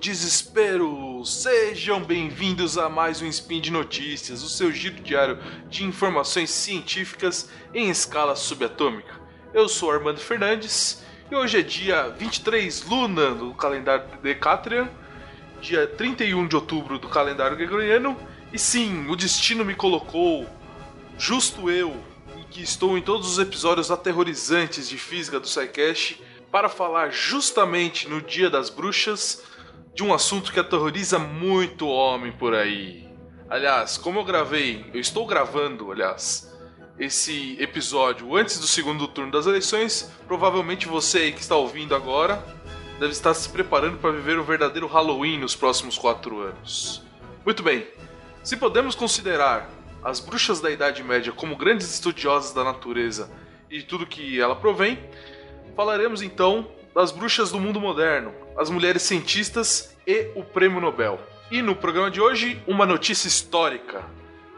desespero! Sejam bem-vindos a mais um Spin de Notícias, o seu giro diário de informações científicas em escala subatômica. Eu sou Armando Fernandes e hoje é dia 23 Luna do calendário Decatrian, dia 31 de outubro do calendário gregoriano, e sim, o destino me colocou, justo eu, que estou em todos os episódios aterrorizantes de física do SciCast, para falar justamente no Dia das Bruxas de um assunto que aterroriza muito homem por aí. Aliás, como eu gravei, eu estou gravando, aliás, esse episódio antes do segundo turno das eleições, provavelmente você aí que está ouvindo agora deve estar se preparando para viver o verdadeiro Halloween nos próximos quatro anos. Muito bem, se podemos considerar as bruxas da Idade Média como grandes estudiosas da natureza e de tudo que ela provém, falaremos então das bruxas do mundo moderno, as mulheres cientistas e o Prêmio Nobel. E no programa de hoje, uma notícia histórica.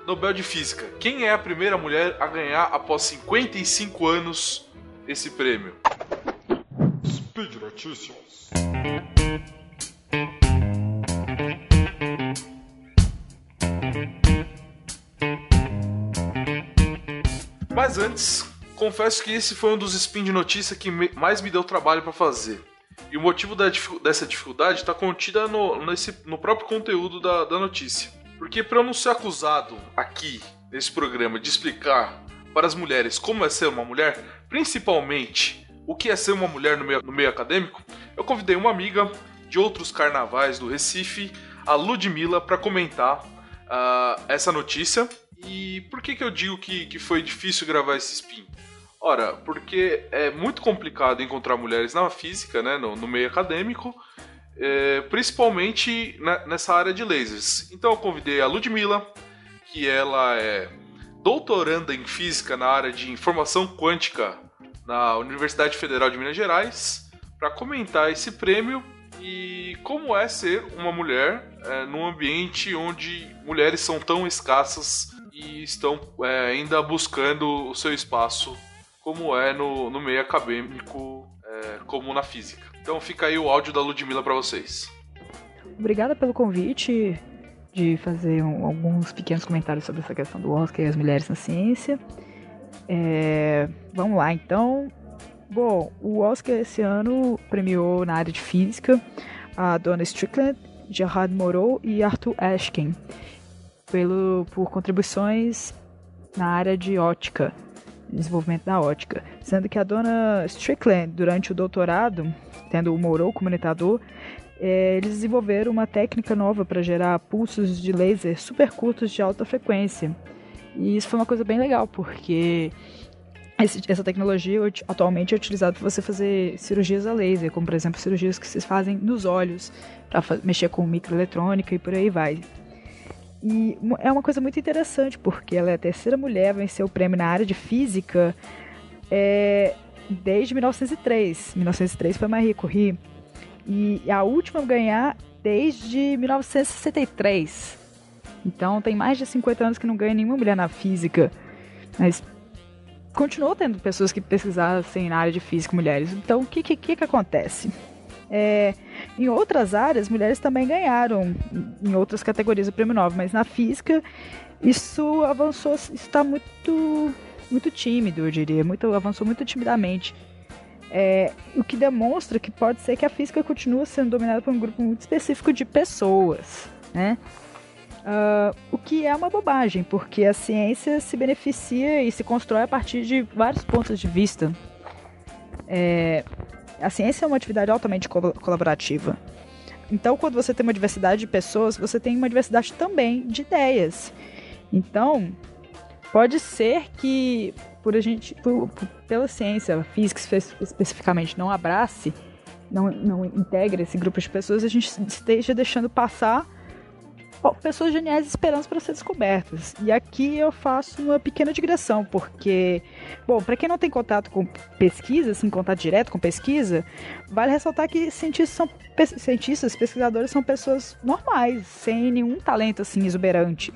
Nobel de Física. Quem é a primeira mulher a ganhar após 55 anos esse prêmio? Speed Notícias. Mas antes, confesso que esse foi um dos spin de notícia que mais me deu trabalho para fazer. E o motivo dessa dificuldade está contida no, nesse, no próprio conteúdo da, da notícia. Porque para eu não ser acusado aqui, nesse programa, de explicar para as mulheres como é ser uma mulher, principalmente o que é ser uma mulher no meio, no meio acadêmico, eu convidei uma amiga de outros carnavais do Recife, a Ludmilla, para comentar uh, essa notícia e por que, que eu digo que, que foi difícil gravar esse spin? Ora, porque é muito complicado encontrar mulheres na física, né, no, no meio acadêmico, é, principalmente na, nessa área de lasers. Então eu convidei a Ludmilla, que ela é doutoranda em física na área de informação quântica na Universidade Federal de Minas Gerais, para comentar esse prêmio e como é ser uma mulher é, num ambiente onde mulheres são tão escassas e estão é, ainda buscando o seu espaço, como é no, no meio acadêmico, é, como na física. Então fica aí o áudio da Ludmilla para vocês. Obrigada pelo convite de fazer um, alguns pequenos comentários sobre essa questão do Oscar e as mulheres na ciência. É, vamos lá, então. Bom, o Oscar esse ano premiou na área de física a Donna Strickland, Gerard Moreau e Arthur Ashkin pelo, por contribuições na área de ótica, desenvolvimento da ótica. Sendo que a dona Strickland, durante o doutorado, tendo o Moreau como orientador, é, eles desenvolveram uma técnica nova para gerar pulsos de laser super curtos de alta frequência. E isso foi uma coisa bem legal, porque essa tecnologia atualmente é utilizada para você fazer cirurgias a laser, como por exemplo cirurgias que se fazem nos olhos, para mexer com microeletrônica e por aí vai. E é uma coisa muito interessante, porque ela é a terceira mulher a vencer o prêmio na área de física é, desde 1903. 1903 foi Marie Curie. E a última a ganhar desde 1963. Então tem mais de 50 anos que não ganha nenhuma mulher na física. Mas continuou tendo pessoas que pesquisassem na área de física mulheres. Então o que, que, que acontece? É, em outras áreas, mulheres também ganharam em outras categorias o prêmio Nobel, mas na física isso avançou, está muito, muito tímido, eu diria, muito, avançou muito timidamente. É, o que demonstra que pode ser que a física continua sendo dominada por um grupo muito específico de pessoas, né? Uh, o que é uma bobagem, porque a ciência se beneficia e se constrói a partir de vários pontos de vista. É, a ciência é uma atividade altamente colaborativa. Então, quando você tem uma diversidade de pessoas, você tem uma diversidade também de ideias. Então, pode ser que por a gente, por, por, pela ciência, a física especificamente não abrace, não, não integre esse grupo de pessoas, a gente esteja deixando passar pessoas geniais esperando para ser descobertas. E aqui eu faço uma pequena digressão, porque, bom, para quem não tem contato com pesquisa, assim, contato direto com pesquisa, vale ressaltar que cientistas são cientistas, pesquisadores são pessoas normais, sem nenhum talento assim exuberante.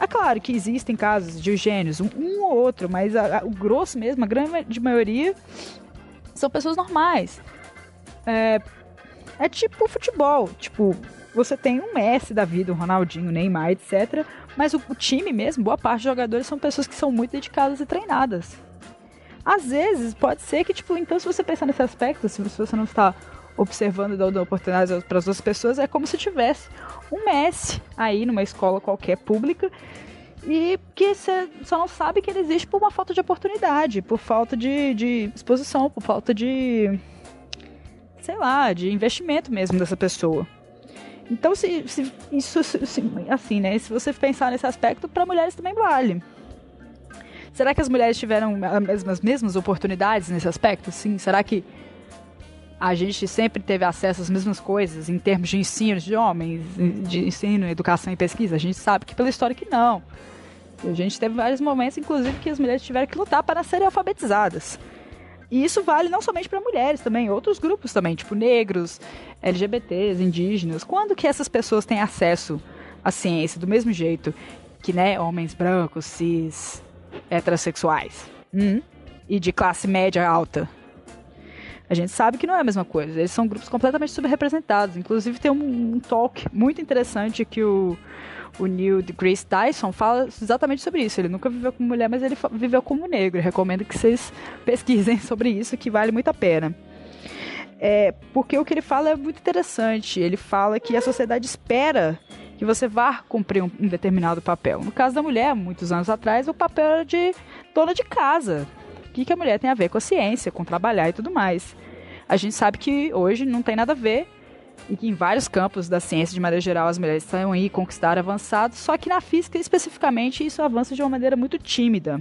É claro que existem casos de gênios, um, um ou outro, mas a, a, o grosso mesmo, a grande maioria, são pessoas normais. É, É tipo futebol. Tipo, você tem um Messi da vida, um Ronaldinho, Neymar, etc. Mas o, o time mesmo, boa parte dos jogadores são pessoas que são muito dedicadas e treinadas. Às vezes, pode ser que, tipo, então se você pensar nesse aspecto, se você não está observando e dando oportunidades para as outras pessoas, é como se tivesse um Messi aí numa escola qualquer pública e que você só não sabe que ele existe por uma falta de oportunidade, por falta de, de exposição, por falta de. sei lá, de investimento mesmo dessa pessoa. Então, se, se isso, se, assim, né? Se você pensar nesse aspecto, para mulheres também vale. Será que as mulheres tiveram as mesmas oportunidades nesse aspecto? Sim. Será que a gente sempre teve acesso às mesmas coisas em termos de ensino de homens, de ensino, educação e pesquisa? A gente sabe que pela história que não. A gente teve vários momentos, inclusive, que as mulheres tiveram que lutar para serem alfabetizadas. E isso vale não somente para mulheres também, outros grupos também, tipo negros, LGBTs, indígenas. Quando que essas pessoas têm acesso à ciência do mesmo jeito que, né, homens brancos, cis, heterossexuais? Hum? E de classe média alta? A gente sabe que não é a mesma coisa. Eles são grupos completamente subrepresentados. Inclusive tem um, um talk muito interessante que o o Neil deGrasse Tyson fala exatamente sobre isso. Ele nunca viveu como mulher, mas ele viveu como negro. Recomendo que vocês pesquisem sobre isso, que vale muito a pena. É, porque o que ele fala é muito interessante. Ele fala que a sociedade espera que você vá cumprir um, um determinado papel. No caso da mulher, muitos anos atrás, o papel era de dona de casa. Que, que a mulher tem a ver com a ciência, com trabalhar e tudo mais? A gente sabe que hoje não tem nada a ver e que em vários campos da ciência, de maneira geral, as mulheres estão aí conquistar avançados, só que na física especificamente isso avança de uma maneira muito tímida.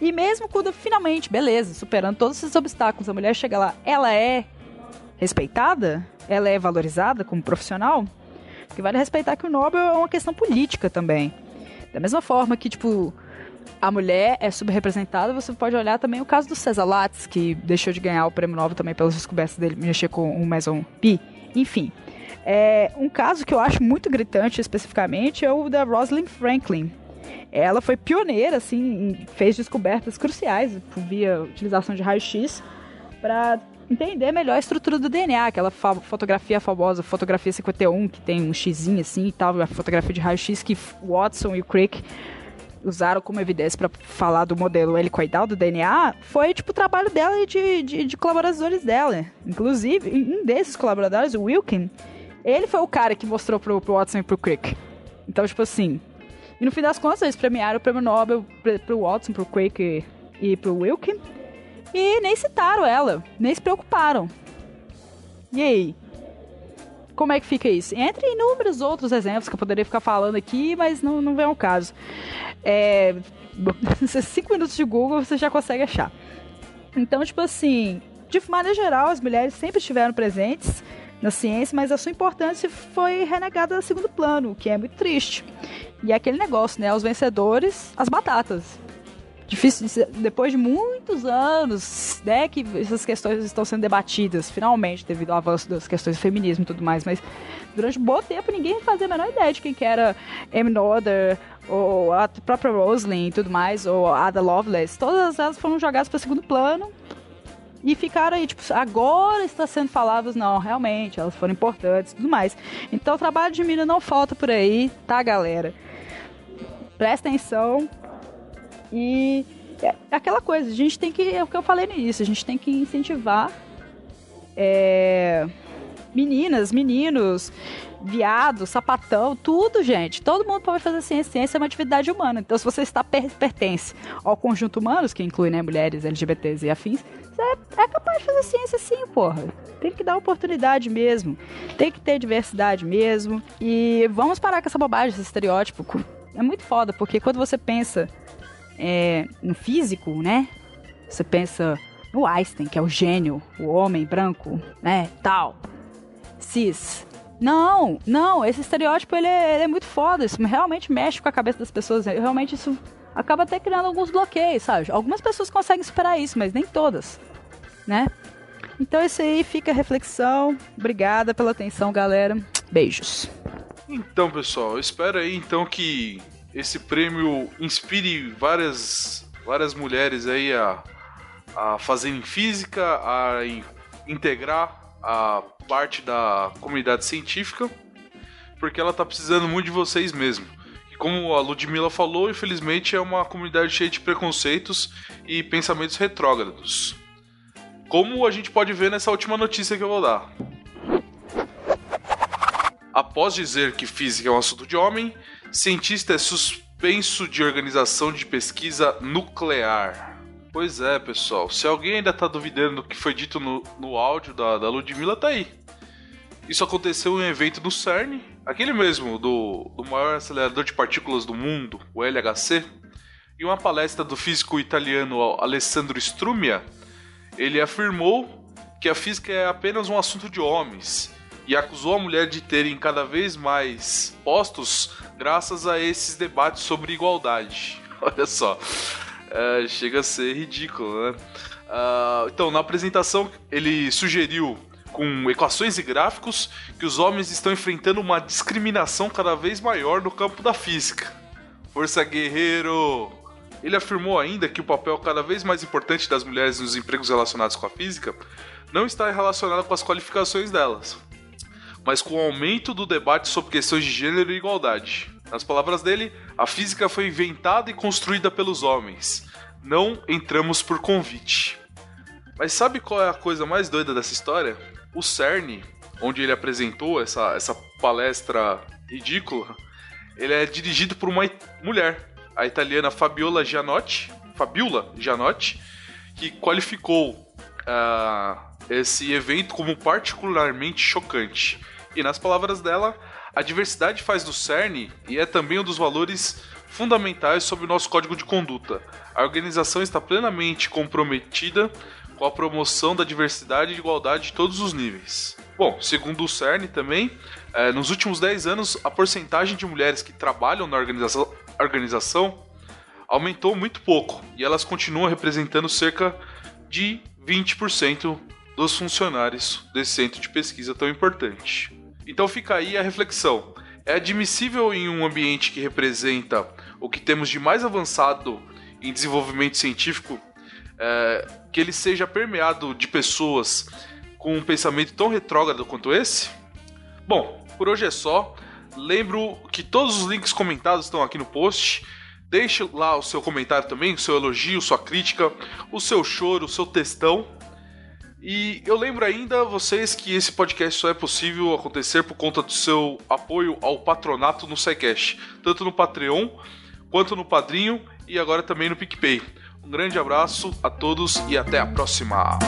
E mesmo quando finalmente, beleza, superando todos esses obstáculos, a mulher chega lá, ela é respeitada? Ela é valorizada como profissional? Porque vale respeitar que o Nobel é uma questão política também. Da mesma forma que, tipo, a mulher é subrepresentada, você pode olhar também o caso do César Lattes, que deixou de ganhar o prêmio Nobel também pelas descobertas dele, mexer com o Meson Pi. Enfim, é, um caso que eu acho muito gritante especificamente é o da Rosalind Franklin. Ela foi pioneira, assim, fez descobertas cruciais via utilização de raio-x para entender melhor a estrutura do DNA, aquela fotografia famosa, fotografia 51, que tem um xizinho assim e tal, a fotografia de raio-x que Watson e o Crick usaram como evidência para falar do modelo helicoidal do DNA foi, tipo, o trabalho dela e de, de, de, colaboradores dela. Inclusive, um desses colaboradores, o Wilkin, ele foi o cara que mostrou pro, pro Watson e pro Crick. Então, tipo assim... E no fim das contas, eles premiaram o prêmio Nobel pro Watson, pro Crick e pro Wilkin. E nem citaram ela, nem se preocuparam. E aí? Como é que fica isso? Entre inúmeros outros exemplos que eu poderia ficar falando aqui, mas não, não vem ao caso. É, cinco minutos de Google você já consegue achar. Então, tipo assim, de maneira geral, as mulheres sempre estiveram presentes na ciência, mas a sua importância foi renegada a segundo plano, o que é muito triste. E é aquele negócio, né? Os vencedores, as batatas difícil depois de muitos anos, né, que essas questões estão sendo debatidas, finalmente, devido ao avanço das questões do feminismo e tudo mais, mas durante um bom tempo ninguém fazia a menor ideia de quem que era Amy Noether, ou a própria Rosalind e tudo mais, ou Ada Lovelace, todas elas foram jogadas para segundo plano e ficaram aí, tipo, agora está sendo faladas, não, realmente, elas foram importantes e tudo mais. Então o trabalho de mina não falta por aí, tá, galera? Presta atenção, e é aquela coisa, a gente tem que, é o que eu falei no início, a gente tem que incentivar é, meninas, meninos, viado, sapatão, tudo, gente. Todo mundo pode fazer ciência. Ciência é uma atividade humana. Então, se você está per pertence ao conjunto humanos, que inclui né, mulheres, LGBTs e afins, você é, é capaz de fazer ciência sim, porra. Tem que dar oportunidade mesmo. Tem que ter diversidade mesmo. E vamos parar com essa bobagem, esse estereótipo. É muito foda, porque quando você pensa é, no físico, né? Você pensa no Einstein, que é o gênio, o homem branco, né? Tal. Cis. Não, não, esse estereótipo ele é, ele é muito foda, isso realmente mexe com a cabeça das pessoas, realmente isso acaba até criando alguns bloqueios, sabe? Algumas pessoas conseguem superar isso, mas nem todas, né? Então isso aí fica a reflexão. Obrigada pela atenção, galera. Beijos. Então, pessoal, eu espero aí então que esse prêmio inspire várias, várias mulheres aí a, a fazerem física, a integrar a parte da comunidade científica, porque ela tá precisando muito de vocês mesmo. E como a Ludmilla falou, infelizmente é uma comunidade cheia de preconceitos e pensamentos retrógrados. Como a gente pode ver nessa última notícia que eu vou dar. Após dizer que física é um assunto de homem, cientista é suspenso de organização de pesquisa nuclear. Pois é, pessoal. Se alguém ainda tá duvidando do que foi dito no, no áudio da, da Ludmilla, tá aí. Isso aconteceu em um evento do CERN, aquele mesmo, do, do maior acelerador de partículas do mundo, o LHC. Em uma palestra do físico italiano Alessandro Strumia, ele afirmou que a física é apenas um assunto de homens e acusou a mulher de terem cada vez mais postos graças a esses debates sobre igualdade. Olha só, é, chega a ser ridículo, né? Uh, então, na apresentação, ele sugeriu com equações e gráficos que os homens estão enfrentando uma discriminação cada vez maior no campo da física. Força guerreiro! Ele afirmou ainda que o papel cada vez mais importante das mulheres nos empregos relacionados com a física não está relacionado com as qualificações delas, mas com o aumento do debate sobre questões de gênero e igualdade. Nas palavras dele, a física foi inventada e construída pelos homens. Não entramos por convite. Mas sabe qual é a coisa mais doida dessa história? O CERN, onde ele apresentou essa, essa palestra ridícula, ele é dirigido por uma mulher, a italiana Fabiola Gianotti, Fabiola Gianotti, que qualificou uh, esse evento como particularmente chocante. E nas palavras dela, a diversidade faz do CERN e é também um dos valores fundamentais sobre o nosso código de conduta. A organização está plenamente comprometida com a promoção da diversidade e igualdade de todos os níveis. Bom, segundo o CERN também, é, nos últimos 10 anos, a porcentagem de mulheres que trabalham na organização, organização aumentou muito pouco e elas continuam representando cerca de 20% dos funcionários desse centro de pesquisa tão importante. Então fica aí a reflexão. É admissível em um ambiente que representa o que temos de mais avançado em desenvolvimento científico é, que ele seja permeado de pessoas com um pensamento tão retrógrado quanto esse? Bom, por hoje é só. Lembro que todos os links comentados estão aqui no post. Deixe lá o seu comentário também, o seu elogio, sua crítica, o seu choro, o seu textão. E eu lembro ainda vocês que esse podcast só é possível acontecer por conta do seu apoio ao patronato no SciCast, tanto no Patreon quanto no Padrinho e agora também no PicPay. Um grande abraço a todos e até a próxima!